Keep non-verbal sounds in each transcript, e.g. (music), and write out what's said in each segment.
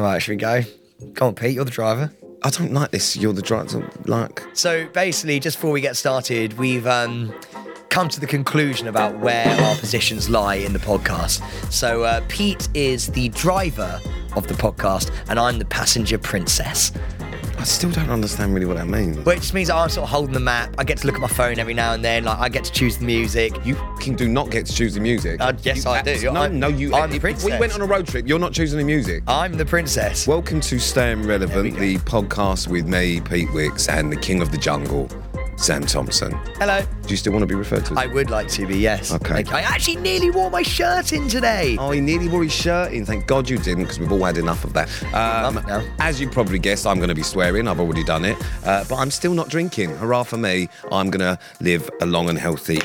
Right, should we go? Come on, Pete, you're the driver. I don't like this. You're the driver. Like, So basically, just before we get started, we've um, come to the conclusion about where our positions lie in the podcast. So uh, Pete is the driver of the podcast, and I'm the passenger princess. I still don't understand really what that means. Which means I'm sort of holding the map. I get to look at my phone every now and then. Like I get to choose the music. You fucking do not get to choose the music. Uh, yes, You I do. abs- No, I'm- no, you. I'm the if we went on a road trip, you're not choosing the music. I'm the princess. Welcome to Staying Relevant, the podcast with me, Pete Wicks, and the king of the jungle, Sam Thompson. Hello. Do you still want to be referred to? as I would like to be, yes. Okay. I actually nearly wore my shirt in today. Oh, he nearly wore his shirt in. Thank God you didn't, because we've all had enough of that. Um, Love it now. as you probably guessed, I'm going to be swearing. I've already done it. Uh, but I'm still not drinking. Hurrah for me. I'm going to live a long and healthy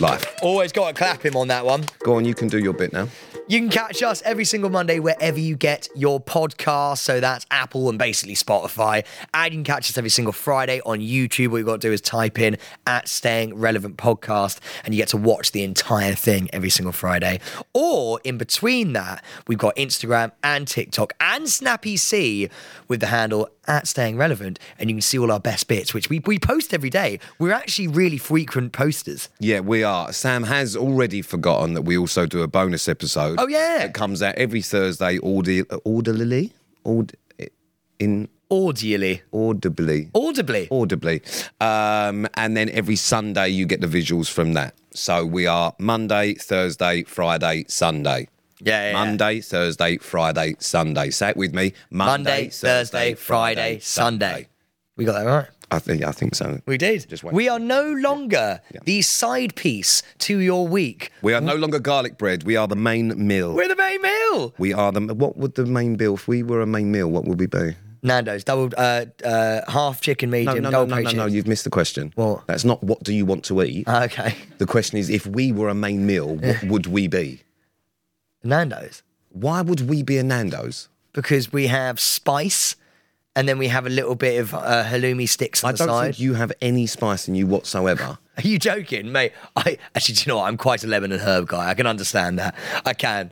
life. Always got to clap him on that one. Go on, you can do your bit now. You can catch us every single Monday wherever you get your podcast. So that's Apple and basically Spotify. And you can catch us every single Friday on YouTube. What you've got to do is type in at Staying Relevant Podcast and you get to watch the entire thing every single Friday. Or in between that, we've got Instagram and TikTok and Snappy C with the handle at Staying Relevant. And you can see all our best bits, which we, we post every day. We're actually really frequent posters. Yeah, we are. Sam has already forgotten that we also do a bonus episode. Oh, yeah. That comes out every Thursday, audi- audibly, aud- in Audially. audibly, Audibly. audibly, um, and then every Sunday you get the visuals from that. So we are Monday, Thursday, Friday, Sunday. Yeah, yeah, yeah. Monday, Thursday, Friday, Sunday. Say it with me. Monday, Thursday, Friday, Sunday. We got that right. I think I think so. We did. Just wait. we are no longer the side piece to your week. We are no longer garlic bread. We are the main meal. We're the main meal. we are the. What would the main meal? If we were a main meal, what would we be? Nando's double, uh, uh, half chicken, No, medium, no, no, double no, no, no. You've missed the question. What? That's not what do you want to eat. Okay, the question is, if we were a main meal, what would we be? Nando's Why would we be a Nando's? because we have spice, and then we have a little bit of uh, halloumi sticks on I the don't side. think you have any spice in you whatsoever. (laughs) Are you joking, mate? I actually, do you know what? I'm quite a lemon and herb guy. I can understand that. I can.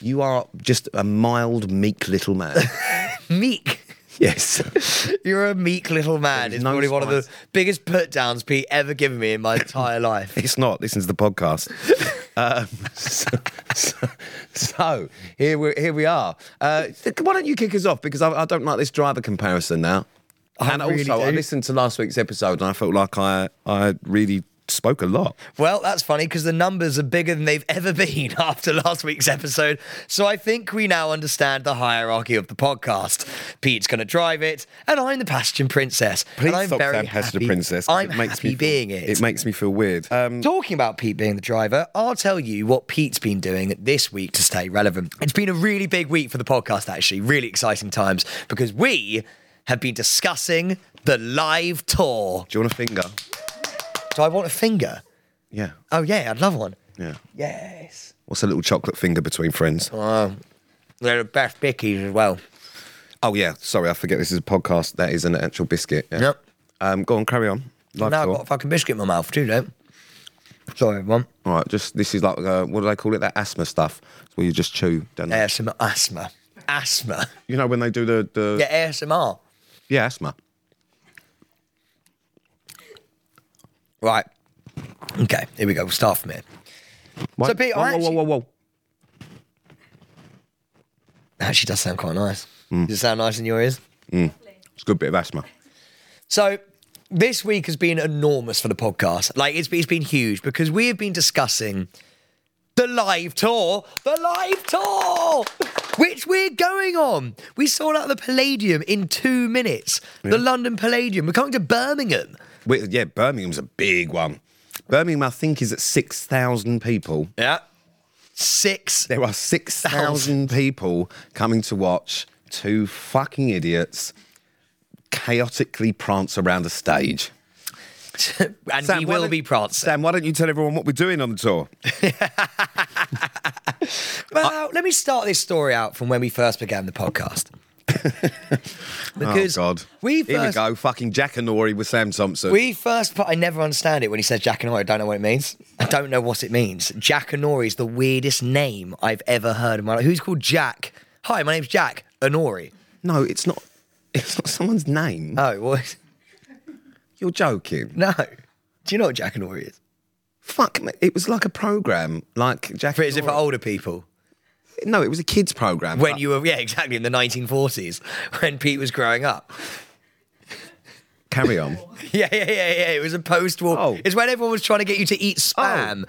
You are just a mild, meek little man. (laughs) Meek. yes. (laughs) You're a meek little man. It's no probably one of the spice. biggest put downs Pete ever given me in my entire life. It's not. Listen to the podcast. Um, so, so, so here we here we are. Uh, why don't you kick us off because I, I don't like this driver comparison now. I and really also, I listened to last week's episode and I felt like I I really spoke a lot. Well, that's funny because the numbers are bigger than they've ever (laughs) been after last week's episode. So I think we now understand the hierarchy of the podcast. Pete's going to drive it, and I'm the passenger princess. Please and I'm stop very Passenger. Princess. I'm it makes happy me feel, being it. It makes me feel weird. Um, Talking about Pete being the driver, I'll tell you what Pete's been doing this week to stay relevant. It's been a really big week for the podcast, actually, really exciting times because we have been discussing the live tour. do you want a finger? Do I want a finger? Yeah. Oh, yeah, I'd love one. Yeah. Yes. What's a little chocolate finger between friends? Oh, they're the best bickies as well. Oh yeah, sorry, I forget this is a podcast. That is an actual biscuit. Yeah. Yep. Um, go on, carry on. Live now I've got a fucking biscuit in my mouth too, don't Sorry, everyone. All right, just this is like uh, what do they call it? That asthma stuff. It's where you just chew. Don't they? ASMR. Asthma. Asthma. You know when they do the the Yeah, ASMR. yeah asthma. Right. Okay, here we go. We'll start from here. What? So, Pete, whoa, I whoa, whoa, actually- whoa, whoa. Actually, does sound quite nice. Mm. Does it sound nice in your ears? Mm. It's a good bit of asthma. So this week has been enormous for the podcast. Like it's, it's been huge because we have been discussing the live tour, the live tour, which we're going on. We sold out the Palladium in two minutes. The London Palladium. We're coming to Birmingham. Wait, yeah, Birmingham's a big one. Birmingham, I think, is at six thousand people. Yeah. Six. There are six thousand (laughs) people coming to watch two fucking idiots chaotically prance around a stage. (laughs) and Sam, we will be prancing. Sam, why don't you tell everyone what we're doing on the tour? (laughs) Well, let me start this story out from when we first began the podcast. (laughs) Oh, because oh God, we here we go. Fucking Jackanory with Sam Thompson. We first, put, I never understand it when he says Jackanory. I don't know what it means. I don't know what it means. Jackanory is the weirdest name I've ever heard in my life. Who's called Jack? Hi, my name's Jack Honori. No, it's not. It's not someone's name. Oh, what? You're joking. No. Do you know what Jackanory is? Fuck me. It was like a program, like Jack. For, is it for older people? No, it was a kids program. When you were, yeah, exactly, in the 1940s, (laughs) when Pete was growing up. carry on. (laughs) Yeah, yeah, yeah, yeah. It was a post-war. Oh. It's when everyone was trying to get you to eat spam.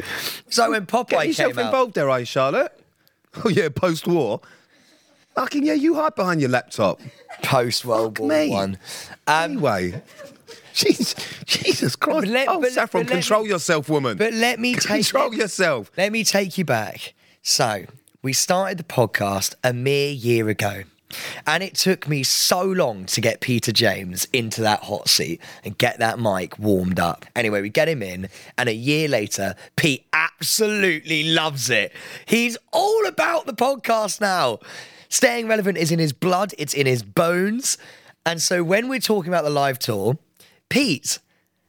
(laughs) so when Popeye Get yourself came out, involved there, are you, Charlotte? Oh yeah, post-war. Fucking yeah, you hide behind your laptop. post World War. One. Um, Anyway. Jesus, Jesus Christ. But let- oh, but- Saffron, but control me- yourself, woman. but let me take control yourself. Let me take you back. So, we started the podcast a mere year ago. And it took me so long to get Peter James into that hot seat and get that mic warmed up. Anyway, we get him in, and a year later, Pete absolutely loves it. He's all about the podcast now. Staying relevant is in his blood, it's in his bones. And so when we're talking about the live tour, Pete,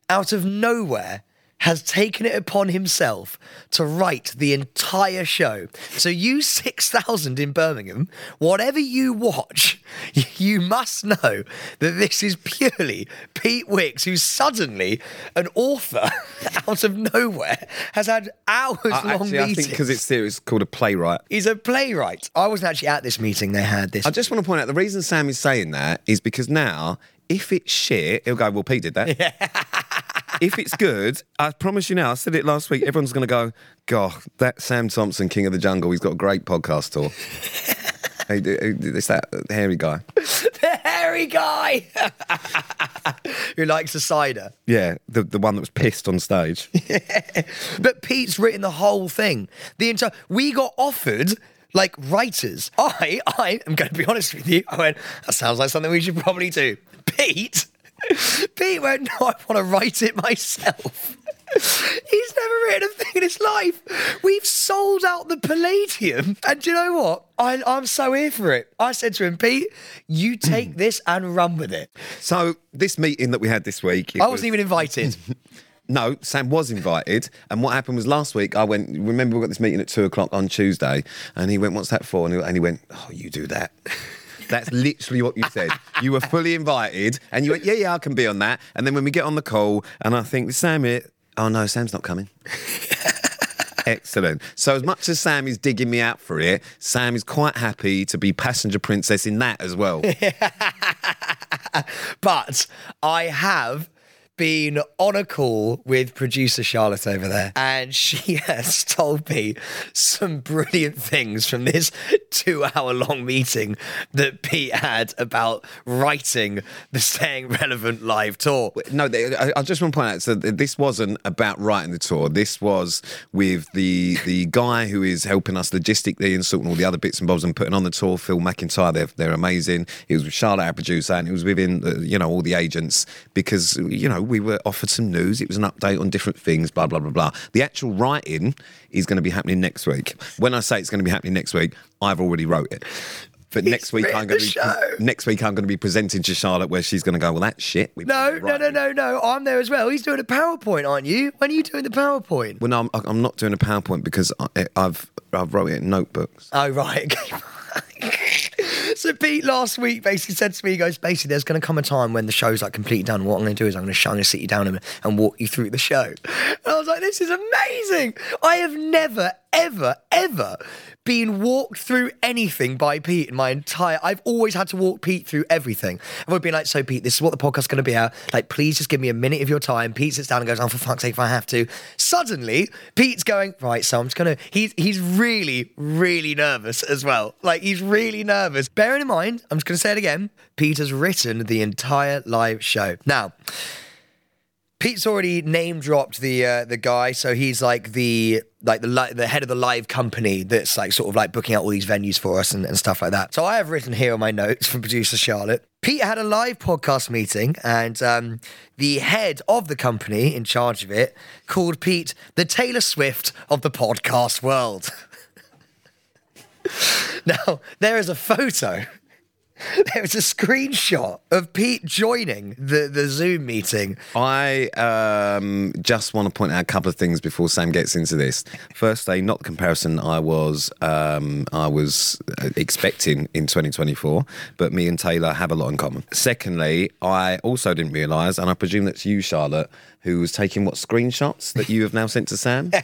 out of nowhere, has taken it upon himself to write the entire show. So, you 6,000 in Birmingham, whatever you watch, (laughs) you must know that this is purely Pete Wicks, who's suddenly an author (laughs) out of nowhere, has had hours long actually, I think because it's serious, it's called a playwright. He's a playwright. I wasn't actually at this meeting they had this. I just want to point out the reason Sam is saying that is because now, if it's shit, he'll go, Well, Pete did that. if it's good, I promise you now, I said it last week, everyone's going to go, God, that Sam Thompson, King of the Jungle, he's got a great podcast tour. (laughs) Hey, it's that uh, hairy guy. the hairy guy (laughs) who likes a cider. Yeah, the, the one that was pissed on stage. (laughs) But Pete's written the whole thing. The entire we got offered like writers. I I am going to be honest with you. I went. That sounds like something we should probably do. Pete. (laughs) Pete went. No, I want to write it myself. (laughs) He's never written a thing in his life. We've sold out the Palladium. And do you know what? I, I'm so here for it. I said to him, Pete, you take this and run with it. So, this meeting that we had this week. I was- wasn't even invited. (laughs) No, Sam was invited. And what happened was last week, I went, remember we got this meeting at two o'clock on Tuesday. And he went, What's that for? And he, and he went, Oh, you do that. That's literally what you said. You were fully invited. And you went, Yeah, yeah, I can be on that. And then when we get on the call, and I think, Sam, it, oh no, Sam's not coming. (laughs) Excellent. So, as much as Sam is digging me out for it, Sam is quite happy to be passenger princess in that as well. (laughs) But I have been on a call with producer Charlotte over there, and she (laughs) has told me some brilliant things from this two hour long meeting that Pete had about writing the Staying Relevant live tour. No, I, just want to point out. So this wasn't about writing the tour. This was with the the guy who is helping us logistically and sorting all the other bits and bobs and putting on the tour. Phil McIntyre, they're they're amazing. It was with Charlotte, our producer, and it was within you know all the agents because you know we were offered some news. It was an update on different things. Blah blah blah blah. The actual writing is going to be happening next week. When I say it's going to be happening next week, I've already wrote it. But next week I'm going to be next week I'm going to be presenting to Charlotte where she's going to go. Well, that's shit. We No, no, no, no, no. I'm there as well. He's doing a PowerPoint, aren't you? When are you doing the PowerPoint? Well, no, I'm, I'm not doing a PowerPoint because I, I've I've wrote it in notebooks. Oh, right. (laughs) So Pete last week basically said to me, he goes, basically, there's going to come a time when the show's like completely done. What I'm going to do is I'm going to, I'm going to sit you down and, and walk you through the show. And I was like, this is amazing. I have never, ever, ever been walked through anything by Pete in my entire. I've always had to walk Pete through everything. I've always been like, so Pete, this is what the podcast's going to be out. Like, please just give me a minute of your time. Pete sits down and goes, oh, for fuck's sake, if I have to. Suddenly, Pete's going, right, so I'm just going to. He's he's really, really nervous as well. Like, he's really nervous. Bearing in mind, I'm just going to say it again. Pete has written the entire live show. Now, Pete's already name dropped the uh, the guy, so he's like the like the li- the head of the live company that's like sort of like booking out all these venues for us and, and stuff like that. So I have written here on my notes from producer Charlotte. Pete had a live podcast meeting, and um, the head of the company in charge of it called Pete the Taylor Swift of the podcast world. (laughs) (laughs) now there is a photo there was a screenshot of Pete joining the, the Zoom meeting. I um, just want to point out a couple of things before Sam gets into this. Firstly, not the comparison I was um, I was uh, expecting in 2024, but me and Taylor have a lot in common. Secondly, I also didn't realise, and I presume that's you, Charlotte, who was taking what screenshots that you have now sent to Sam. (laughs)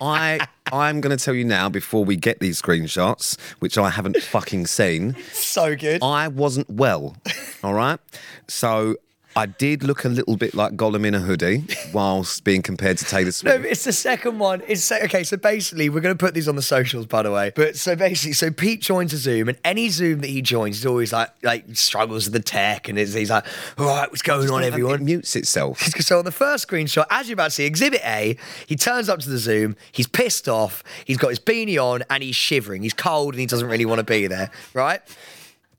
I I'm going to tell you now before we get these screenshots, which I haven't fucking seen. So good. I wasn't well. All right. So I did look a little bit like Gollum in a hoodie (laughs) whilst being compared to Taylor No, Swift. but it's the second one. It's okay. So basically, we're going to put these on the socials, by the way. But so basically, so Pete joins a Zoom, and any Zoom that he joins, is always like, like struggles with the tech, and he's like, "All right, what's going on, It everyone?" mutes itself. (laughs) So on the first screenshot, as you're about to see, Exhibit A, he turns up to the Zoom. He's pissed off. He's got his beanie on, and he's shivering. He's cold, and he doesn't really want to be there. Right.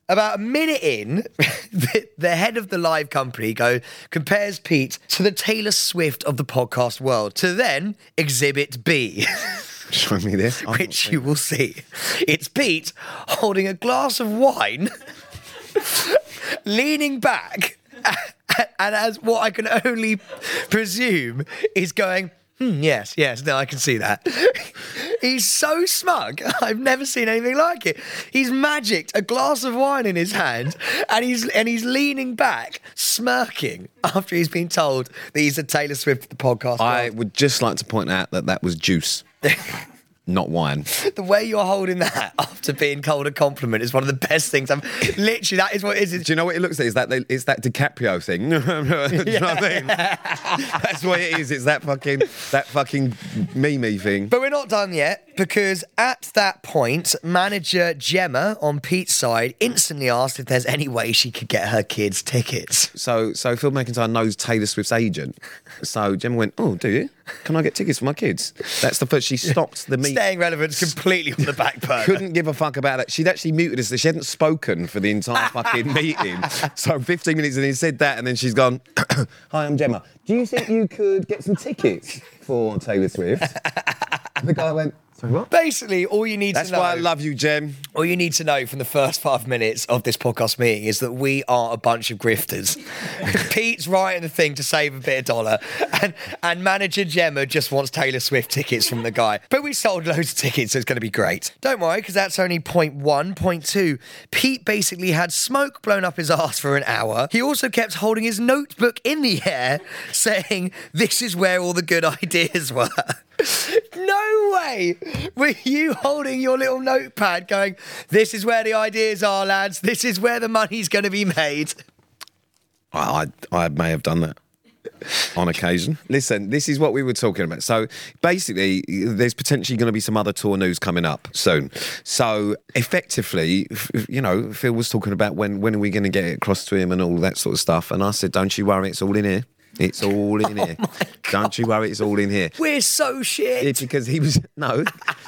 About a minute in, (laughs) the, the head of the live company go compares Pete to the Taylor Swift of the podcast world. To then Exhibit B, (laughs) Show me this. (laughs) I'm which you will see. It's Pete holding a glass of wine, leaning back, and as what I can only presume is going. Hmm, yes, yes, no, I can see that. (laughs) He's so smug. (laughs) I've never seen anything like it. He's magicked a glass of wine in his hand, and he's and he's leaning back, smirking after he's been told that he's a Taylor Swift of the podcast. I world. would just like to point out that that was juice, (laughs) not wine. (laughs) the way you're holding that (laughs) after being told a compliment is one of the best things I've. Literally, that is what it is. Do you know what it looks like? Is that it's that DiCaprio thing? (laughs) Do you know what I mean? That's what it is. It's that fucking that fucking meme thing. But we're not done yet because at that point, manager Gemma on Pete's side instantly asked if there's any way she could get her kids tickets. So so Phil McIntyre knows Taylor Swift's agent. So Gemma went, Oh, do you? Can I get tickets for my kids? That's the first she stopped the meet. Staying relevant completely on the back (laughs) burner. Couldn't give a fuck about that. She'd actually muted us. She hadn't spoken for the entire (laughs) fucking meeting. So 15 minutes and he said that, and then she's gone, (clears throat) Hi, I'm Gemma. Do you think you could get some tickets for Taylor Swift? the guy went, Sorry, what? Basically, all you need That's to know. That's why I love you, Gem. All you need to know from the first five minutes of this podcast meeting is that we are a bunch of grifters. (laughs) Pete's writing the thing to save a bit of dollar, and, and manager Gemma just wants Taylor Swift tickets from the guy. But we sold loads of tickets, so it's going to be great. Don't worry, because that's only point one. Point two, Pete basically had smoke blown up his ass for an hour. He also kept holding his notebook in the air, saying, This is where all the good (laughs) ideas were. No way (laughs) were you holding your little notepad going, This is where the ideas are, lads. This is where the money's going to be made. I, I, I may have done that. On occasion. (laughs) Listen, this is what we were talking about. So basically, there's potentially going to be some other tour news coming up soon. So effectively, you know, Phil was talking about when when are we going to get it across to him and all that sort of stuff. And I said, don't you worry, it's all in here. It's all in (laughs) oh here. Don't you worry, it's all in here. We're so shit. It's because he was (laughs) no,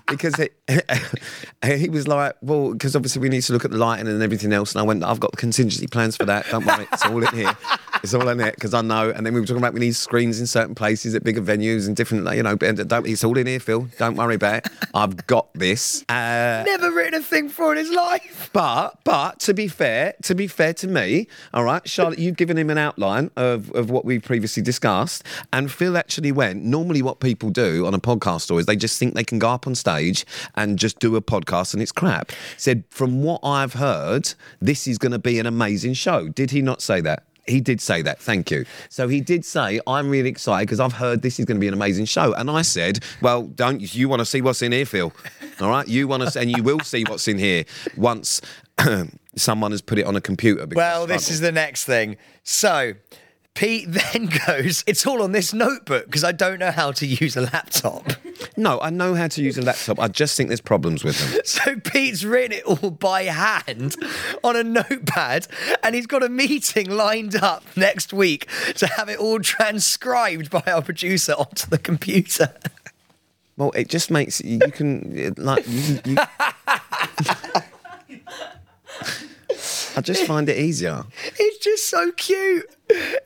because it, (laughs) he was like, well, because obviously we need to look at the lighting and everything else. And I went, I've got contingency plans for that. Don't worry, it's all in here. It's all in it because I know. And then we were talking about we need screens in certain places at bigger venues and different, you know. But don't, it's all in here, Phil. Don't worry about it. (laughs) I've got this. Uh, Never written a thing for in his life. but but to be fair, to be fair to me, all right, Charlotte, you've given him an outline of, of what we previously discussed, and Phil actually went. Normally, what people do on a podcast story is they just think they can go up on stage and just do a podcast and it's crap. Said from what I've heard, this is going to be an amazing show. Did he not say that? He did say that. Thank you. So he did say, I'm really excited because I've heard this is going to be an amazing show. And I said, Well, don't you want to see what's in here, Phil? All right. You want to, and you will see what's in here once (clears throat) someone has put it on a computer. because Well, this is the next thing. So, Pete then (laughs) goes, It's all on this notebook because I don't know how to use a laptop. (laughs) No, I know how to use a laptop. I just think there's problems with them. (laughs) So Pete's written it all by hand on a notepad, and he's got a meeting lined up next week to have it all transcribed by our producer onto the computer. Well, it just makes you can like you, you, I just find it easier. It's just so cute.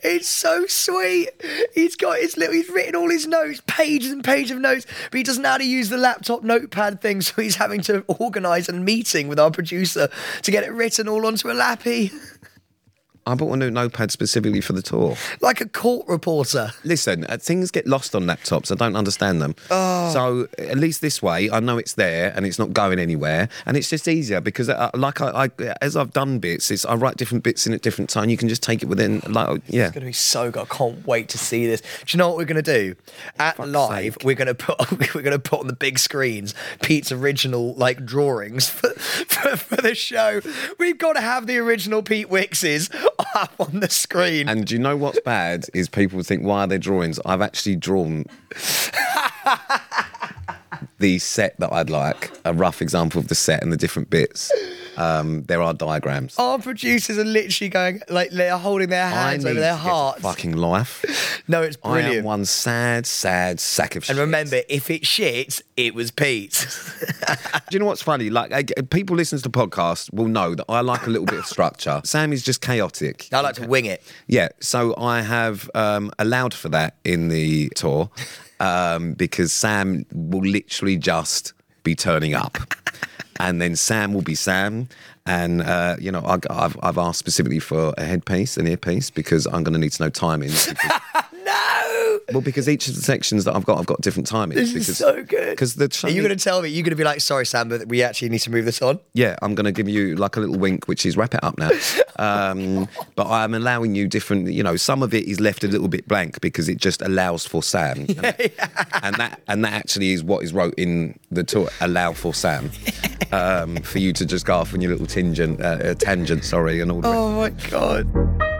It's so sweet. He's got his little. He's written all his notes, pages and pages of notes, but he doesn't know how to use the laptop notepad thing. So he's having to organise a meeting with our producer to get it written all onto a lappy, I bought a new notepad specifically for the tour. like a court reporter. Listen, uh, things get lost on laptops. I don't understand them. Oh. So at least this way, I know it's there and it's not going anywhere, and it's just easier because, uh, like I, I, as I've done bits, it's I write different bits in at different time. You can just take it within, like, yeah. It's going to be so good. I can't wait to see this. Do you know what we're going to do? At live, we're going to put (laughs) we're going to put on the big screens Pete's original like drawings (laughs) for, for, for the show. We've got to have the original Pete Wickses (laughs) up on the screen. And do you know what's bad is people think why are there drawings? I've actually drawn (laughs) the set that I'd like, a rough example of the set and the different bits. Um, there are diagrams. Our producers are literally going like they're holding their hands over their hearts. fucking life. (laughs) No, it's brilliant. I am one sad, sad sack of shit. and remember, if it shits, it was Pete. (laughs) Do you know what's funny? Like I- people listen to podcasts will know that I like a little bit of structure. (laughs) Sam is just chaotic. I like to wing it. Yeah, so I have um, allowed for that in the tour um, because Sam will literally just be turning up. And then Sam will be Sam. And, uh, you know, I, I've, I've asked specifically for a headpiece, an earpiece, because I'm going to need to know timings. (laughs) No. Well, because each of the sections that I've got, I've got different timings. This because, is so good. Because the Are you going to tell me? You're going to be like, sorry, Sam, but we actually need to move this on? Yeah, I'm going to give you like a little wink, which is wrap it up now. (laughs) Um, but I'm allowing you different. You know, some of it is left a little bit blank because it just allows for Sam, (laughs) and, and that and that actually is what is wrote in the tour. Allow for Sam, um, for you to just go off on your little tangent, uh, uh, tangent, sorry, and all. Oh my god.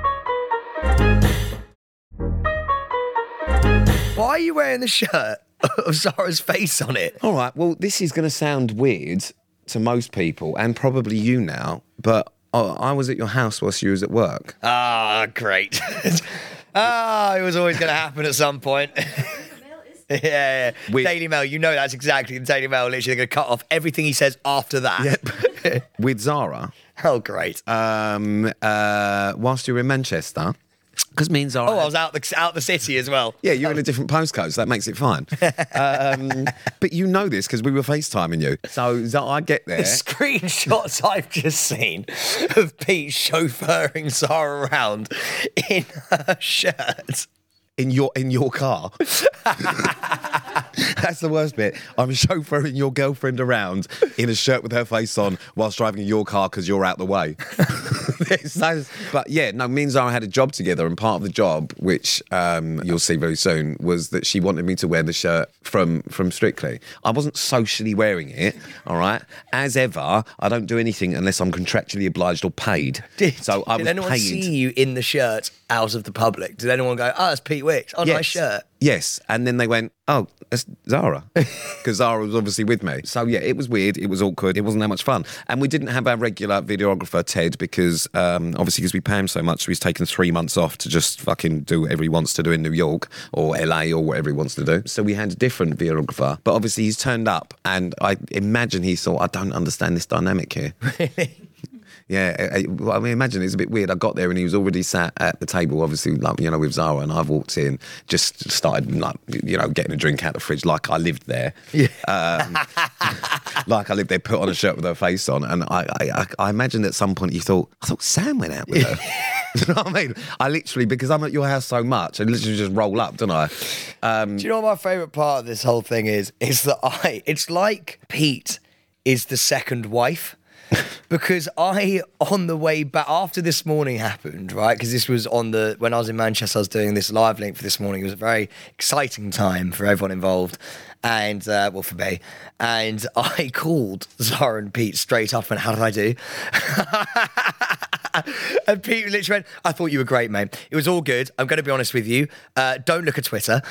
Are you wearing the shirt of Zara's face on it? All right. Well, this is going to sound weird to most people, and probably you now, but. uh, I was at your house whilst you was at work. Ah, great. (laughs) ah, it was always going to happen at some point. (laughs) (laughs) yeah, yeah. We- Daily Mail, you know that's exactly the Daily Mail. Literally, they're going to cut off everything he says after that. With Zara, oh, great. um, uh, whilst you were in Manchester, because means Zara. oh, I was out the out the city as well. yeah, you're in a different postcode, so that makes it fine. (laughs) um, but you know this because we were FaceTiming you. So Zara, I get there. The screenshots I've just seen of Pete chauffeuring Zara around in her shirt. In your in your car. (laughs) That's the worst bit. I'm chauffeuring your girlfriend around in a shirt with her face on whilst driving your car because you're out the way. (laughs) But yeah, no, me and Zara had a job together, and part of the job, which um, you'll see very soon, was that she wanted me to wear the shirt from from Strictly. I wasn't socially wearing it, all right. As ever, I don't do anything unless I'm contractually obliged or paid. so I did was anyone paid. see you in the shirt out of the public? Did anyone go, oh, it's Pete Wicks. Oh, my shirt. Yes. And then they went, oh, that's Zara. (laughs) Because Zara was obviously with me. So, yeah, it was weird. It was awkward. It wasn't that much fun. And we didn't have our regular videographer, Ted, because um, obviously, because we pay him so much, so he's taken three months off to just fucking do whatever he wants to do in New York or LA or whatever he wants to do. So, we had a different videographer. But obviously, he's turned up, and I imagine he thought, I don't understand this dynamic here. (laughs) Yeah, I, I- well, I mean, imagine it's a bit weird. I got there and he was already sat at the table, obviously, like you know, with Zara, and I've walked in, just started like you know, getting a drink out of the fridge, like I lived there. Yeah. Um, (laughs) like I lived there, put on a shirt with her face on, and I, I, I, I imagine at some point you thought, I thought Sam went out with her. (laughs) you know what I mean? I literally because I'm at your house so much, I literally just roll up, don't I? Um, Do you know what my favourite part of this whole thing is? Is that I, it's like Pete is the second wife. (laughs) because I, on the way back after this morning happened, right? Because this was on the when I was in Manchester, I was doing this live link for this morning. It was a very exciting time for everyone involved, and uh, well, for me. And (laughs) I called Zara and Pete straight up, and how did I do? (laughs) and Pete literally went, I thought you were great, mate. It was all good. I'm going to be honest with you. Uh, don't look at Twitter.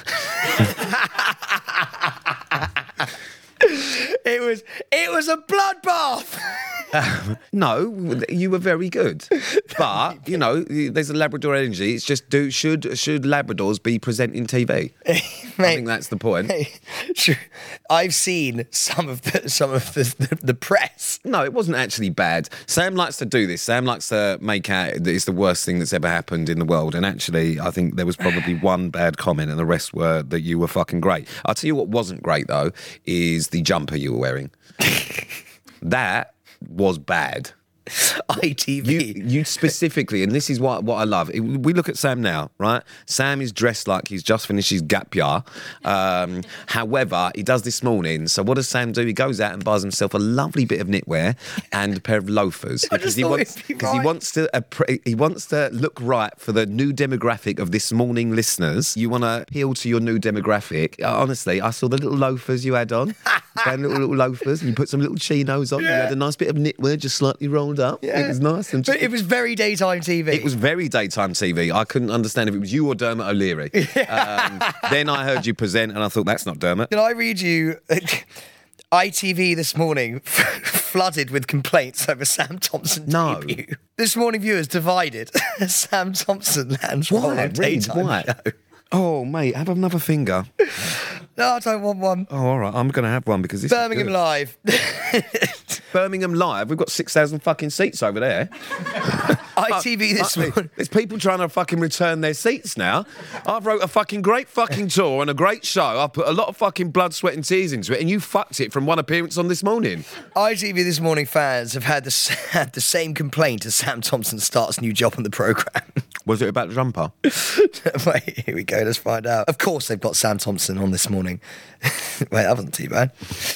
it was it was a bloodbath. (laughs) No, you were very good, but (laughs) you know, there's a Labrador energy. It's just do should should Labradors be presenting TV? (laughs) I think that's the point. Sure. I've seen some of the some of the, the, the press. No, it wasn't actually bad. Sam likes to do this. Sam likes to make out that it's the worst thing that's ever happened in the world. And actually, I think there was probably (sighs) one bad comment, and the rest were that you were fucking great. I'll tell you what wasn't great though is the jumper you were wearing. (laughs) that was bad. (laughs) ITV. You, you specifically, and this is what what I love. We look at Sam now, right? Sam is dressed like he's just finished his gap year. Um, (laughs) however, he does this morning. So what does Sam do? He goes out and buys himself a lovely bit of knitwear and a pair of loafers (laughs) just he wants because he wants to he wants to look right for the new demographic of this morning listeners. You want to appeal to your new demographic. Uh, Honestly, I saw the little loafers you had on, You had little, little loafers, and you put some little chinos on. You had a nice bit of knitwear just slightly rolled up. It was nice and But it was very daytime TV. it was very daytime TV. I couldn't understand if it was you or Dermot O'Leary. (laughs) Um, then I heard you present, and I thought that's not Dermot. Can I read you? ITV this morning (laughs) flooded with complaints over Sam Thompson No. debut. This morning viewers divided. (laughs) Sam Thompson lands Why? daytime why? show. Oh, mate, have another finger. (laughs) No, I don't want one. Oh, all right. I'm going to have one because this is Birmingham good. Live. (laughs) Birmingham Live. We've got 6,000 fucking seats over there. (laughs) ITV uh, this uh, Fuck me. There's people trying to fucking return their seats now. I've wrote a fucking great fucking tour and a great show. I put a lot of fucking blood, sweat, and tears into it, and you fucked it from one appearance on this morning. ITV this morning fans have had the, had the same complaint as Sam Thompson starts new job on the programme. Was it about the jumper? (laughs) Wait, here we go. Let's find out. Of course, they've got Sam Thompson on this morning. (laughs) Wait, that wasn't too bad.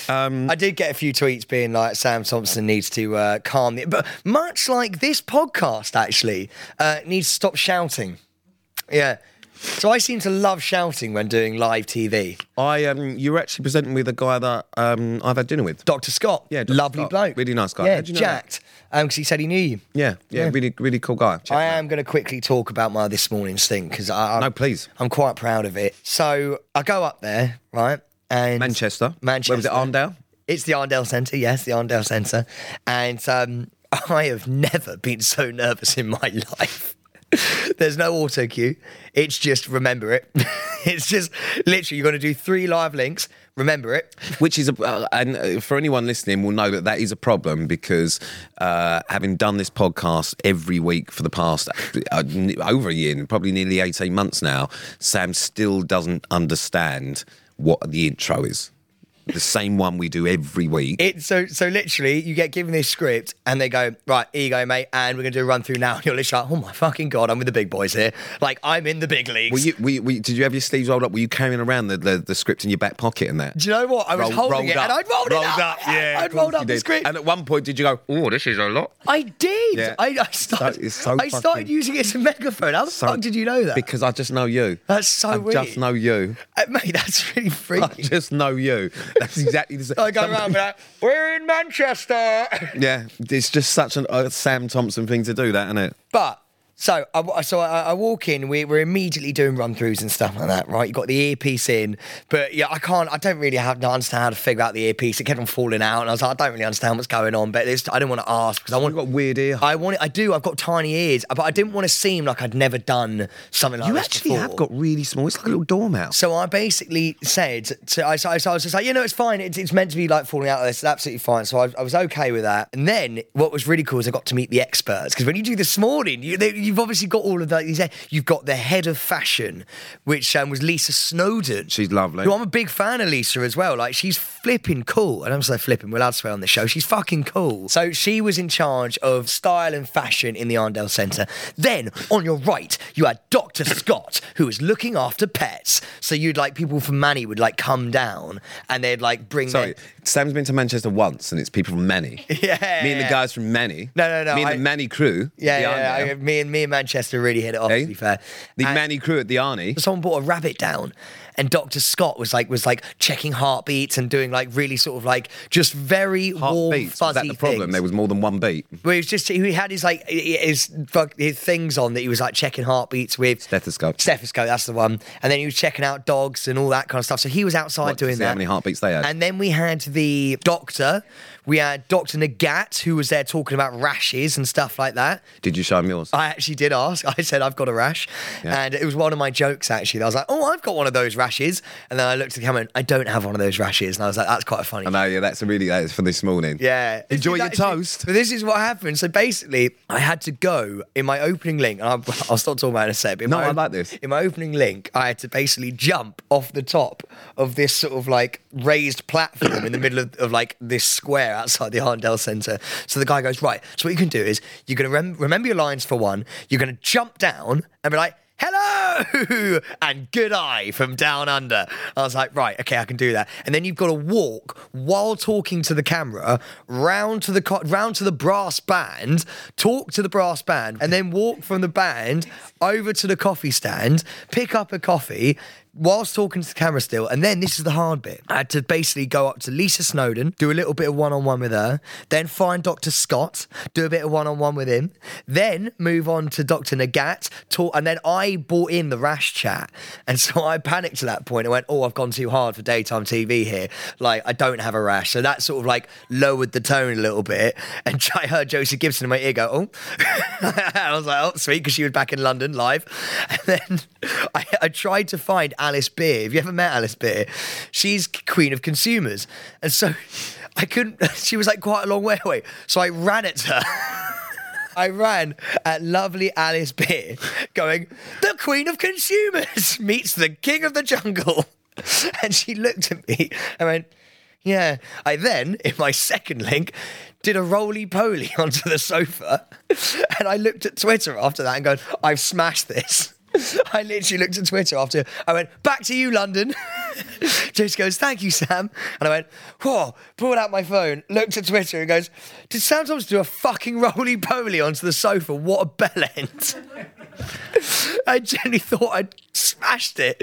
Um, I did get a few tweets being like, Sam Thompson needs to uh, calm the. But much like this podcast, actually, uh, needs to stop shouting. Yeah. So I seem to love shouting when doing live TV. I um, you were actually presenting with a guy that um, I've had dinner with. Dr. Scott. Yeah, Dr. Lovely Scott. bloke. Really nice guy. Yeah, How'd you know jacked. Because he said he knew you. Yeah, yeah, really, really cool guy. Check I him out. am going to quickly talk about my this morning's thing because I, I No, please. I'm quite proud of it. So I go up there, right, and Manchester. Manchester. Where was it? Arndale. It's the Arndale Centre, yes, the Arndale Centre, and um, (laughs) I have never been so nervous in my (laughs) life. There's no auto cue. It's just remember it. (laughs) it's just literally you're going to do three live links. Remember it. Which is a, uh, and uh, for anyone listening will know that that is a problem because uh, having done this podcast every week for the past uh, over a year, probably nearly eighteen months now, Sam still doesn't understand what the intro is. The same one we do every week. It so so literally you get given this script and they go right here you go mate and we're gonna do a run through now (laughs) and you're literally like oh my fucking god I'm with the big boys here like I'm in the big leagues. Were you, were you, were you- did you have your sleeves rolled up? Were you carrying around the, the, the script in your back pocket and that? do you know what I was Roll- holding it and I'd rolled, it up. up, yeah. I'd of rolled course up the did. script. And at one point, did you go, oh, this is a lot? I did. Yeah. I, I started. it's so I started fucking- using it as a megaphone. How the So- fuck did you know that? Because I just know you. That's so weird. I weird. just know you. Uh, mate, that's really freaky. I freaky. just know you. That's exactly the same. I go around like, we're in Manchester. Yeah, it's just such an, a Sam Thompson thing to do, that, isn't it? But so I, so I, I walk in. We, we're immediately doing run throughs and stuff like that, right? You got the earpiece in, but yeah, I can't. I don't really have to understand how to figure out the earpiece. It kept on falling out, and I was like, I don't really understand what's going on. But it's, I don't want to ask because I want. You've got weird ear. I want it. I do. I've got tiny ears, but I didn't want to seem like I'd never done something like you this actually before. have got really small. It's like a little dormouse. So I basically said, to, I, so I so I was just like, you know, it's fine. It's, it's meant to be like falling out of this. It's absolutely fine. So I, I was okay with that. And then what was really cool is I got to meet the experts because when you do this morning, you, they, you've obviously got all of that. You've got the head of fashion, which um, was Lisa Snowden. She's lovely. Who I'm a big fan of Lisa as well. Like she's flipping cool. and I don't say flipping. We're allowed to swear on this show. She's fucking cool. So she was in charge of style and fashion in the Arndale Centre. Then on your right, you had Dr. Scott, who was looking after pets. So you'd like people from Manny would like come down and they'd like bring. Sorry, their- Sam's been to Manchester once, and it's people from Manny. (laughs) Yeah, Me and the guys from Manny. No, no, no, Me and I- the Manny crew. Yeah, the yeah, Arndale. yeah. Me and me and Manchester really hit it off. Eh? To be fair, The And- Manny crew at the Arnie. someone brought a rabbit down and Dr. Scott was like was like checking heartbeats and doing like really sort of like just very warm, Heartbeats. Was that the problem? things. There was more than one beat. Where he was just he had his like his his things on that he was like checking heartbeats with Stethoscope. Stethoscope, that's the one. And then he was checking out dogs and all that kind of stuff. So he was outside What, doing see that. how many heartbeats they had? And then we had the doctor. We had Dr. Nighat, who was there talking about rashes and stuff like that. Did you show him yours? I actually did ask. (laughs) I said, I've got a rash. Yeah. And it was one of my jokes, actually. I was like, oh, I've got one of those rashes. And then I looked at the camera and I don't have one of those rashes. And I was like, that's quite funny. I know, yeah, that's really that is for this morning. Yeah. Enjoy your toast. But this is what happened. So basically, I had to go in my opening link, and I'll, I'll stop talking about it in a sec. but in No, my I like this. In my opening link, I had to basically jump off the top of this sort of like raised platform in the middle of, of like this square outside the Arndale Centre. So the guy goes, Right, so what you can do is you're going to rem- remember your lines for one, you're going to jump down and be like, hello (laughs) and good eye from down under. I was like, right, okay, I can do that. And then you've got to walk while talking to the camera round to the co- round to the brass band, talk to the brass band, and then walk from the band over to the coffee stand, pick up a coffee. Whilst talking to the camera still, and then this is the hard bit. I had to basically go up to Lisa Snowden, do a little bit of one on one with her, then find Dr. Scott, do a bit of one on one with him, then move on to Dr. Nighat, talk, and then I bought in the rash chat. And (laughs) so I panicked at that point. I went, Oh, I've gone too hard for daytime TV here. Like, I don't have a rash. So that sort of like lowered the tone a little bit. And (laughs) I heard Josie Gibson in my ear go, Oh. (laughs) I was like, Oh, sweet, because she was back in London live. And then I, I tried to find Alice Beer. Have you ever met Alice Beer? She's queen of consumers. And so I couldn't, (laughs) she was like quite a long way away. So I ran at her. (laughs) I ran at lovely Alice Beer going, the queen of consumers (laughs) meets the king of the jungle. And she looked at me and went, yeah. I then, in my second link, did a roly poly onto the sofa. And I looked at Twitter after that and go, I've smashed this. (laughs) I literally looked at Twitter after I went, back to you, London. (laughs) Josie goes, thank you, Sam. And I went, whoa, pulled out my phone, looked at Twitter and goes, did Sam Thompson do a fucking roly poly onto the sofa? What a bell end. (laughs) I genuinely thought I'd smashed it.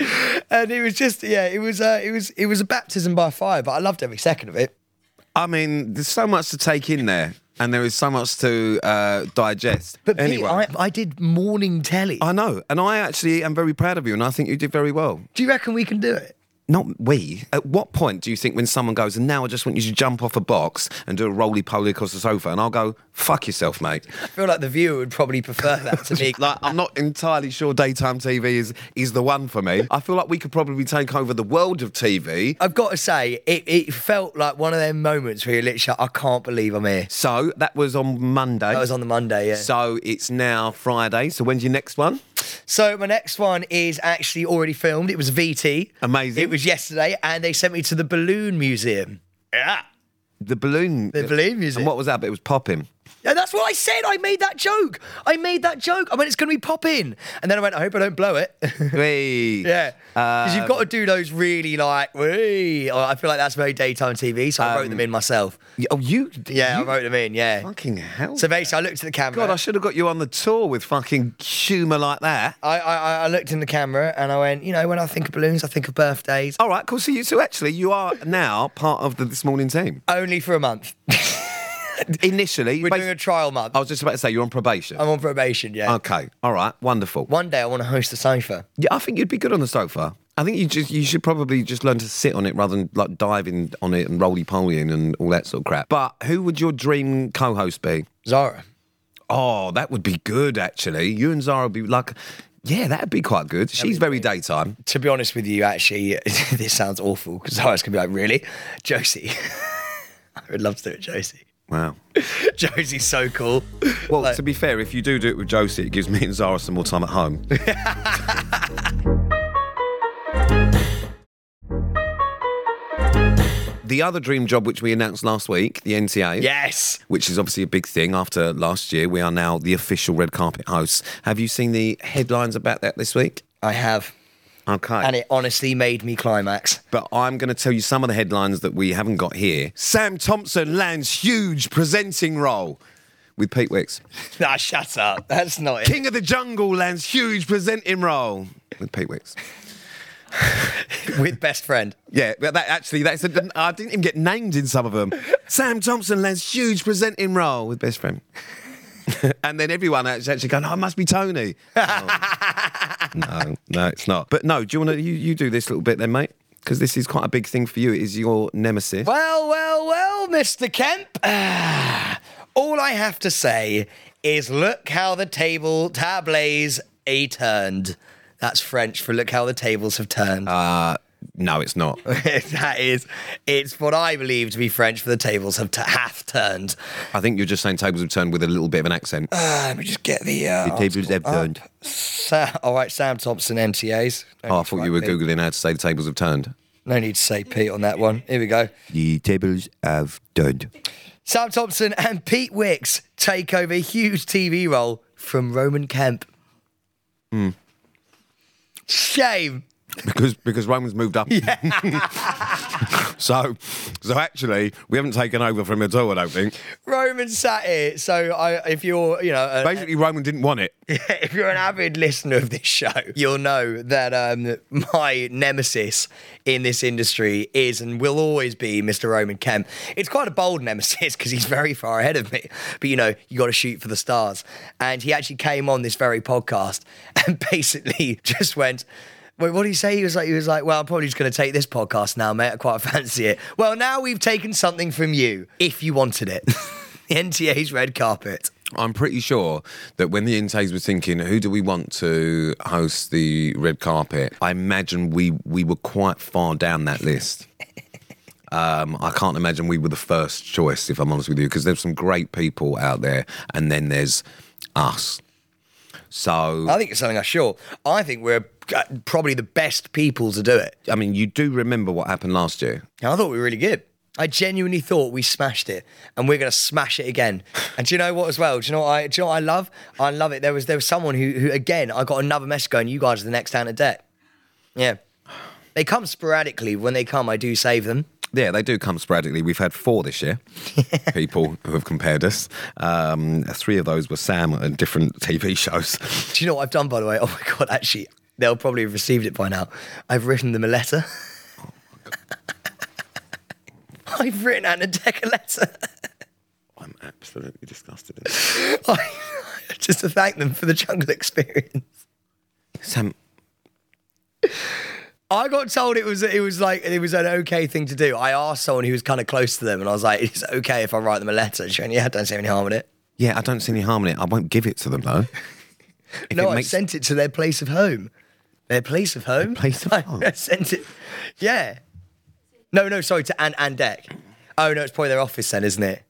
And it was just, yeah, it was, uh, it was, it was a baptism by fire, but I loved every second of it. I mean, there's so much to take in there, and there is so much to uh, digest. But Pete, anyway, I, I did morning telly. I know, and I actually am very proud of you, and I think you did very well. do you reckon we can do it? Not we. At what point do you think when someone goes, and now I just want you to jump off a box and do a roly poly across the sofa, and I'll go, fuck yourself, mate. I feel like the viewer would probably prefer that to me. (laughs) Like I'm not entirely sure daytime TV is is the one for me. I feel like we could probably take over the world of TV. I've got to say, it, it felt like one of them moments where you're literally, I can't believe I'm here. So that was on Monday. That was on the Monday, yeah. So it's now Friday. So when's your next one? So my next one is actually already filmed. It was VT. Amazing. It was yesterday, and they sent me to the Balloon Museum. Yeah. The balloon. The balloon museum. And what was that? But it was popping. Yeah, that's what I said. I made that joke. I made that joke. I mean, it's going to be popping. And then I went, I hope I don't blow it. (laughs) Hey. yeah. Because you've got Um, to do those really like, wee. I feel like that's very daytime TV. So I wrote Um, them in myself. Oh, you? Yeah, you, I wrote them in. Yeah. Fucking hell. So basically, I looked at the camera. God, I should have got you on the tour with fucking humour like that. I, I, I looked in the camera and I went, you know, when I think of balloons, I think of birthdays. All right, cool. So you, so actually, you are now part of the this morning team. Only for a month. (laughs) Initially, We're doing a trial month. I was just about to say you're on probation. I'm on probation, yeah. Okay, all right, wonderful. One day I want to host a sofa. Yeah, I think you'd be good on the sofa. I think you just you should probably just learn to sit on it rather than like diving on it and roly polying and all that sort of crap. But who would your dream co-host be? Zara. Oh, that would be good actually. You and Zara would be like, yeah, that'd be quite good. She's very daytime. To be honest with you, actually, (laughs) this sounds awful because Zara's going to be like, really? Josie. (laughs) I would love to do it, Josie. Wow. (laughs) Josie's so cool. Well, Like- to be fair, if you do do it with Josie, it gives me and Zara some more time at home. (laughs) the other dream job, which we announced last week, the NTA, yes. which is obviously a big thing after last year, we are now the official red carpet hosts. Have you seen the headlines about that this week? I have. Okay. And it honestly made me climax. but I'm going to tell you some of the headlines that we haven't got here. Sam Thompson lands huge presenting role with Pete Wicks. (laughs) Nah, shut up. That's not it. King of the Jungle lands huge presenting role with Pete Wicks. (laughs) with best friend. Yeah, but that actually, that's a, I didn't even get named in some of them. Sam Thompson lands huge presenting role with best friend. (laughs) and then everyone is actually going, oh, it must be Tony. Oh. No, no, it's not. But no, do you want to, you, you do this little bit then, mate? Because this is quite a big thing for you. It is your nemesis. Well, well, well, Mr. Kemp. (sighs) all I have to say is look how the table tables a turned. That's French for look how the tables have turned. Uh, no, it's not. (laughs) that is, it's what I believe to be French for the tables have, t- have turned. I think you're just saying tables have turned with a little bit of an accent. Uh, let me just get the. Uh, the tables have turned. Sa- all right, Sam Thompson, NTAs. Oh, I thought you were Pete. Googling how to say the tables have turned. No need to say Pete on that one. Here we go. The tables have turned. Sam Thompson and Pete Wicks take over a huge TV role from Roman Kemp. Hmm. Shame. Because because Roman's moved up. yeah. (laughs) so so actually, we haven't taken over from him at all. I don't think. Roman sat it. So I, if you're, you know, a, Basically, Roman didn't want it. (laughs) if you're an avid listener of this show, you'll know that um, my nemesis in this industry is and will always be Mr. Roman Kemp. It's quite a bold nemesis because he's very far ahead of me. But you know, you got to shoot for the stars. And he actually came on this very podcast and (laughs) basically just went. Wait, what did he say? He was like, he was like, well, I'm probably just going to take this podcast now, mate. I quite (laughs) fancy it. Well, now we've taken something from you, if you wanted it. (laughs) the NTA's red carpet. I'm pretty sure that when the NTAs was thinking, who do we want to host the red carpet? I imagine we we were quite far down that list. (laughs) Um, I can't imagine we were the first choice, if I'm honest with you, because there's some great people out there, and then there's us. So I think it's something I sure. I think we're probably the best people to do it. I mean, you do remember what happened last year. I thought we were really good. I genuinely thought we smashed it, and we're going to smash it again. (laughs) And do you know what? As well, do you know what I? Do you know what I love? I love it. There was there was someone who who again I got another message going. You guys are the next Ant and Dec. Yeah, they come sporadically. When they come, I do save them. Yeah, they do come sporadically. We've had four this year, (laughs) people who have compared us. Um, three of those were Sam and different TV shows. Do you know what I've done by the way? Oh my god! Actually, they'll probably have received it by now. I've written them a letter. (laughs) I've written Ant and Dec a letter. I'm absolutely disgusted. (laughs) just to thank them for the jungle experience. Sam, I got told it was it was like it was an okay thing to do. I asked someone who was kind of close to them, and I was like, "Is it okay if I write them a letter?" She went, "Yeah, don't see any harm in it." yeah, I don't see any harm in it. I won't give it to them though. (laughs) If no, I makes- sent it to their place of home. Their place of home. place of (laughs) home? I sent it. Yeah. No, no, sorry to Ant and Dec. Oh no, it's probably their office then, isn't it?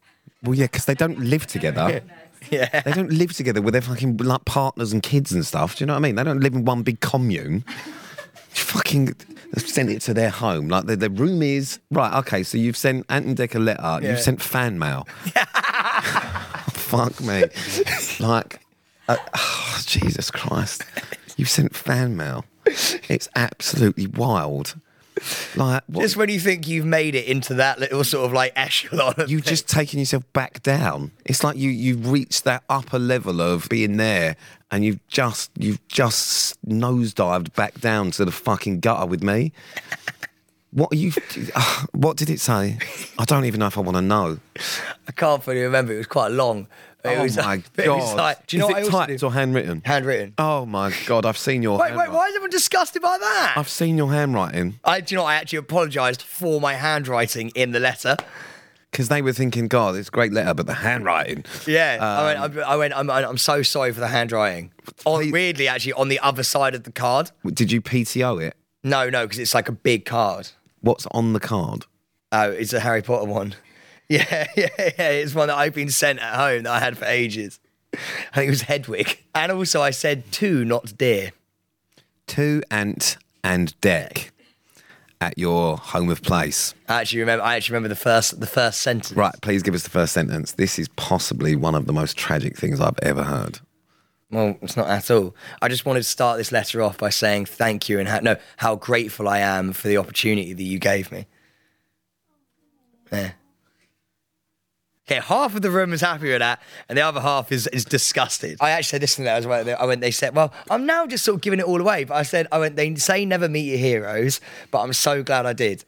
Well, yeah, because they don't live together. (laughs) Yeah. They don't live together with their fucking like partners and kids and stuff. Do you know what I mean? They don't live in one big commune. (laughs) fucking send it to their home. Like the, the room is right. Okay, so you've sent Ant and Dec a letter. Yeah. You've sent fan mail. Fuck me. like, uh, oh, (sighs) Jesus Christ. You've sent fan mail. It's absolutely wild. Like, what, Just when you think you've made it into that little sort of like echelon. Of you've just taken yourself back down. It's like you you've reached that upper level of being there, and you've just you've just nosedived back down to the fucking gutter with me. What are you? uh, (sighs) What did it say? I don't even know if I want to know. I can't fully remember. It was quite long. Oh was, my god! was like, do you know Is what I it also typed do? or handwritten? Handwritten. Oh my god! I've seen your. Wait, wait, handwriting. why is everyone disgusted by that? I've seen your handwriting I, do you know, what? I actually apologised for my handwriting in the letter. because they were thinking, God, it's a great letter, but the handwriting. Yeah, I Um, went. I, I went. I'm, I'm so sorry for the handwriting. On, weirdly, actually, on the other side of the card. Did you PTO it? No, no, because it's like a big card. What's on the card? Oh, it's a Harry Potter one. (laughs) Yeah, yeah, yeah. It's one that I've been sent at home that I had for ages. I think it was Hedwig. And also, I said two, not dear. Two Ant and Dec at your home of place. I actually remember. I actually remember the first, the first sentence. Right, please give us the first sentence. This is possibly one of the most tragic things I've ever heard. Well, it's not at all. I just wanted to start this letter off by saying thank you and how, no, how grateful I am for the opportunity that you gave me. Yeah. Okay, half of the room is happy with that, and the other half is, is disgusted. I actually said this to them as well. I went, they said, well, I'm now just sort of giving it all away. But I said, I went, they say never meet your heroes, but I'm so glad I did.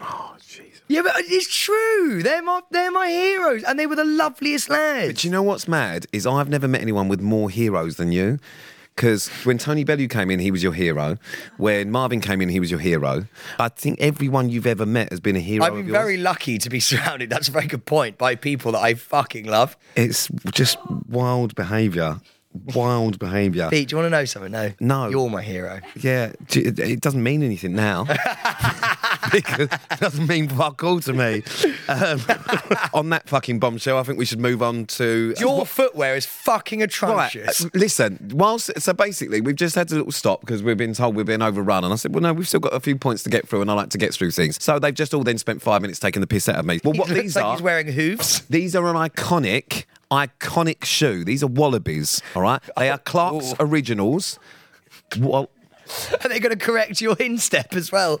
Oh, Jesus. Yeah, but it's true. They're my, they're my heroes, and they were the loveliest lads. But you know what's mad? Is I've never met anyone with more heroes than you. Because when Tony Bellew came in, he was your hero. When Marvin came in, he was your hero. I think everyone you've ever met has been a hero. I've been very lucky to be (laughs) surrounded. That's a very good point by people that I fucking love. It's just wild behaviour. Wild behaviour. Pete, do you want to know something? No, No. you're my hero. Yeah, it doesn't mean anything now. (laughs) (laughs) because it doesn't mean fuck all to me. Um, (laughs) on that fucking bombshell, I think we should move on to. Your footwear is fucking Right, atrocious. uh, listen. Whilst so basically, we've just had a little stop because we've been told we've been overrun, and I said, "Well, no, we've still got a few points to get through, and I like to get through things." So they've just all then spent five minutes taking the piss out of me. Well, what (laughs) these like are? he's wearing hooves. These are an iconic, iconic shoe. These are Wallabies. All right, they are Clarks Ooh. originals. Well, Are they going to correct your instep as well?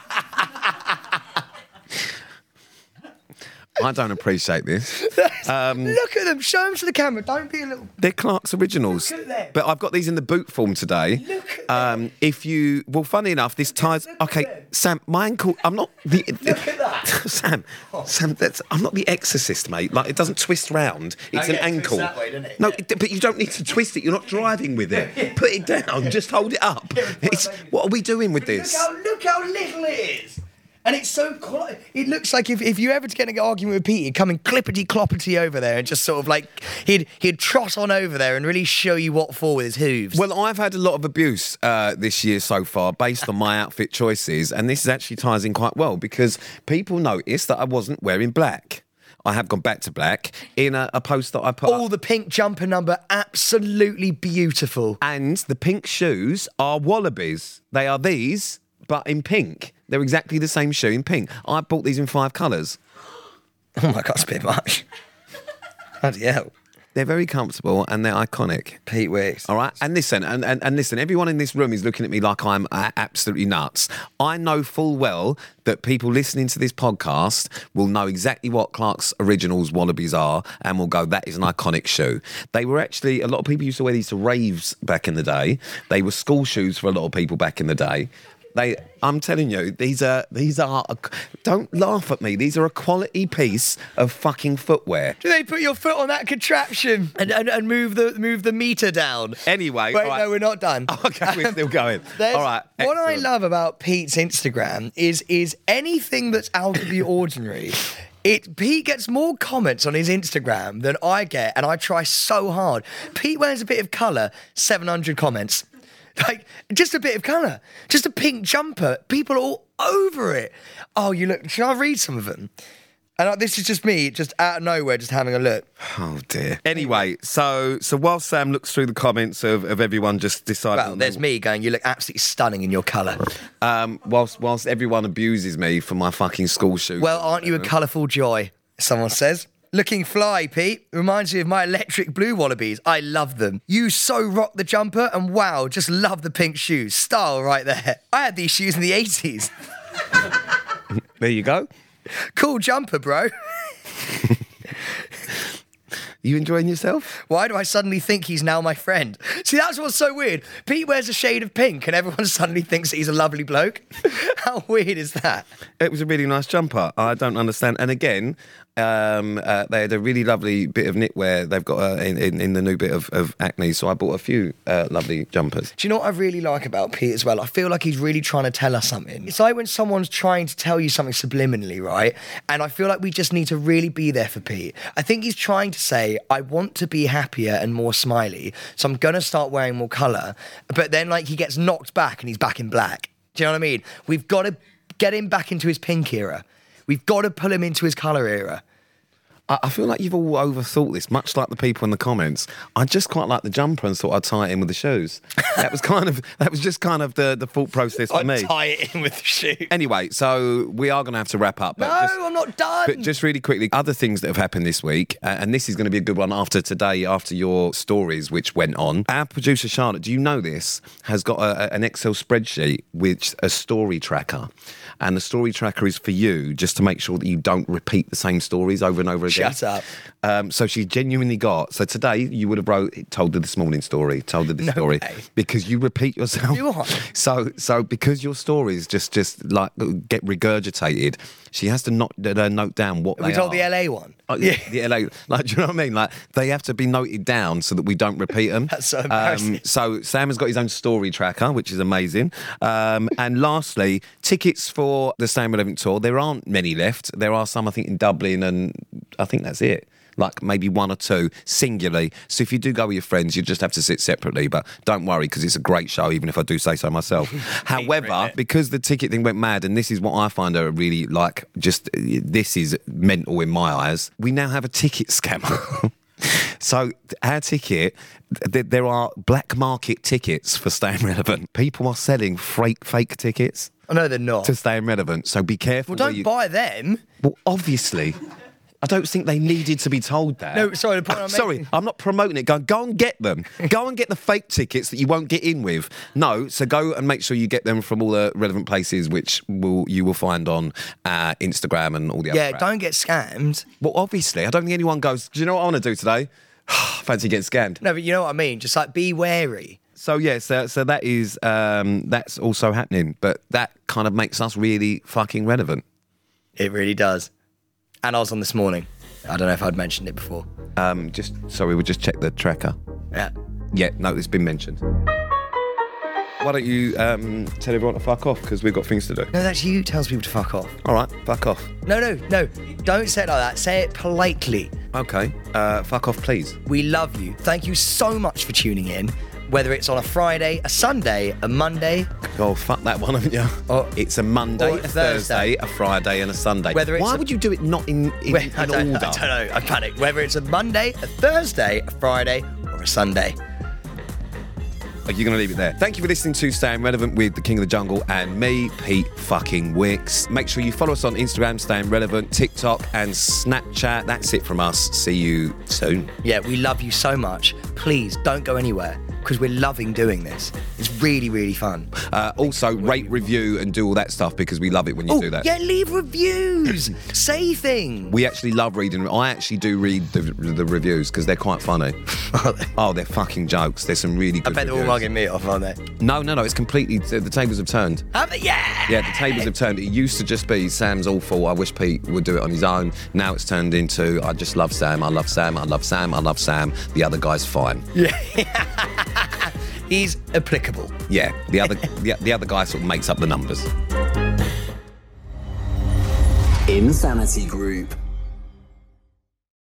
I don't appreciate this. (laughs) Um, Look at them. Show them to the camera. Don't be a little. They're Clarks originals. Look at them. But I've got these in the boot form today. Look at um, if you, well, funny enough, this ties. Look at Okay, them. Sam, my ankle. I'm not the. Look at that. (laughs) Sam, Sam, that's. I'm not the exorcist, mate. Like it doesn't twist round. It's an yeah, it twists ankle. that way, doesn't it? No, it- but you don't need to twist it. You're not driving with it. (laughs) Put it down. Just hold it up. It's, what are we doing with this? Look how, look how little it is. And it's so it looks like if, if you ever get an argument with Pete, he'd come and clippity cloppity over there and just sort of like he'd he'd trot on over there and really show you what for with his hooves. Well, I've had a lot of abuse uh, this year so far based on my outfit choices, and this actually ties in quite well because people noticed that I wasn't wearing black. I have gone back to black in a, a post that I put all up. the pink jumper number, absolutely beautiful. And the pink shoes are Wallabies. They are these, but in pink. They're exactly the same shoe in pink. I bought these in five colours. Oh my god, it's a bit much. Bloody hell. They're very comfortable and they're iconic. Pete Wicks. All right, and listen, and, and, and listen. Everyone in this room is looking at me like I'm uh, absolutely nuts. I know full well that people listening to this podcast will know exactly what Clarks Originals Wallabies are, and will go, "That is an iconic shoe." They were actually a lot of people used to wear these to raves back in the day. They were school shoes for a lot of people back in the day. They, I'm telling you, these are these are. A, don't laugh at me. These are a quality piece of fucking footwear. Do they put your foot on that contraption and, and, and move the move the meter down? Anyway, Wait, all right. no, we're not done. (laughs) Okay, we're still going. (laughs) There's- All right. What I love about Pete's Instagram is is anything that's out of the (coughs) ordinary. It Pete gets more comments on his Instagram than I get, and I try so hard. Pete wears a bit of colour, seven hundred comments. (laughs) Like just a bit of colour, just a pink jumper. People are all over it. Oh, you look. Shall I read some of them? And uh, this is just me, just out of nowhere, just having a look. Oh dear. Anyway, so so while Sam looks through the comments of, of everyone just deciding, Well, there's me going. You look absolutely stunning in your colour. um, whilst whilst everyone abuses me for my fucking school shoes. Well, aren't you a colourful joy? Someone says. Looking fly, Pete. Reminds me of my electric blue wallabies. I love them. You so rock the jumper, and wow, just love the pink shoes. Style right there. I had these shoes in the 80s. (laughs) there you go. Cool jumper, bro. (laughs) You enjoying yourself? Why do I suddenly think he's now my friend? See, that's what's so weird. Pete wears a shade of pink, and everyone (laughs) suddenly thinks that he's a lovely bloke. (laughs) How weird is that? It was a really nice jumper. I don't understand. And again, um, uh, they had a really lovely bit of knitwear. They've got uh, in, in, in the new bit of, of Acne, so I bought a few uh, lovely jumpers. Do you know what I really like about Pete as well? I feel like he's really trying to tell us something. It's like when someone's trying to tell you something subliminally, right? And I feel like we just need to really be there for Pete. I think he's trying to say, I want to be happier and more smiley, so I'm gonna start wearing more colour. But then, like, he gets knocked back and he's back in black. Do you know what I mean? We've got to get him back into his pink era. We've got to pull him into his colour era. I, I feel like you've all overthought this, much like the people in the comments. I just quite like the jumper and thought I'd tie it in with the shoes. That was kind of that was just kind of the, the thought process for I'd me. tie it in with the shoe. Anyway, so we are going to have to wrap up. But No, just, I'm not done. but just really quickly, other things that have happened this week, uh, and this is going to be a good one after today, after your stories which went on. Our producer Charlotte, do you know this? Has got a, a- an Excel spreadsheet with a story tracker, and the story tracker is for you just to make sure that you don't repeat the same stories over and over again. Shut up. Um, so she genuinely got. So today you would have wrote, told her this morning story, told her this No story way. because you repeat yourself. Do I? (laughs) So so because your stories just just like get regurgitated, she has to not uh, note down what we told are. the LA one. Oh, yeah, the LA. Like, (laughs) do you know what I mean? Like, they have to be noted down so that we don't repeat them. (laughs) That's so embarrassing. so Sam has got his own story tracker, which is amazing. Um, and lastly, tickets for the Sam Relevant tour. There aren't many left. There are some, I think, in Dublin, and I think that's it. Like maybe one or two singularly. So if you do go with your friends, you just have to sit separately. But don't worry because it's a great show, even if I do say so myself. (laughs) However, because the ticket thing went mad, and this is what I find are really like, just this is mental in my eyes. We now have a ticket scammer. (laughs) so our ticket, th- there are black market tickets for staying relevant. People are selling fake fake tickets I know they're not. to staying relevant. So be careful. well, don't you- buy them. well, obviously. I don't think they needed to be told that. No, sorry, the point I'm sorry, making- I'm not promoting it. Go, go and get them. (laughs) go and get the fake tickets that you won't get in with. No, so go and make sure you get them from all the relevant places, which will you will find on uh, Instagram and all the other. Yeah, don't get scammed. Well, obviously, I don't think anyone goes. Do you know what I want to do today? (sighs) Fancy getting scammed. No, but you know what I mean. Just like be wary. So yeah, so, so that is um, that's also happening, but that kind of makes us really fucking relevant. It really does. And I was on this morning. I don't know if I'd mentioned it before. Um, just sorry, we'll just check the tracker. Yeah. Yeah, no, it's been mentioned. Why don't you um, tell everyone to fuck off because we've got things to do. No, that's you tells people to fuck off. All right, fuck off. No, no, no. Don't say it like that. Say it politely. Okay, uh, fuck off, please. We love you. Thank you so much for tuning in. Whether it's on a Friday, a Sunday, a Monday, Oh, fuck that one, haven't you? Or- it's a Monday, a Thursday, Thursday. a Friday, and a Sunday. Whether Why a- would you do it not in, in, in I, order? I don't know. I panicked. Whether it's a Monday, a Thursday, a Friday, or a Sunday. Are you going to leave it there? Thank you for listening to Staying Relevant with the King of the Jungle and me, Pete fucking Wicks. Make sure you follow us on Instagram, Staying Relevant, TikTok, and Snapchat. That's it from us. See you soon. Yeah, we love you so much. Please don't go anywhere because we're loving doing this. It's really, really fun. Uh, also, rate, review, and do all that stuff because we love it when you Oh, do that. yeah, leave reviews. (clears throat) Say things. We actually love reading. I actually do read the, the reviews because they're quite funny. (laughs) oh, they're fucking jokes. There's some really good I bet they're all reviews. mugging me off, aren't they? No, no, no. It's completely. The tables have turned. Have they? Yeah. Yeah, the tables have turned. It used to just be Sam's awful. I wish Pete would do it on his own. Now it's turned into I just love Sam. I love Sam. I love Sam. I love Sam. The other guy's fine. (laughs) (laughs) He's applicable. Yeah, the other the, the other guy sort of makes up the numbers. Insanity Group.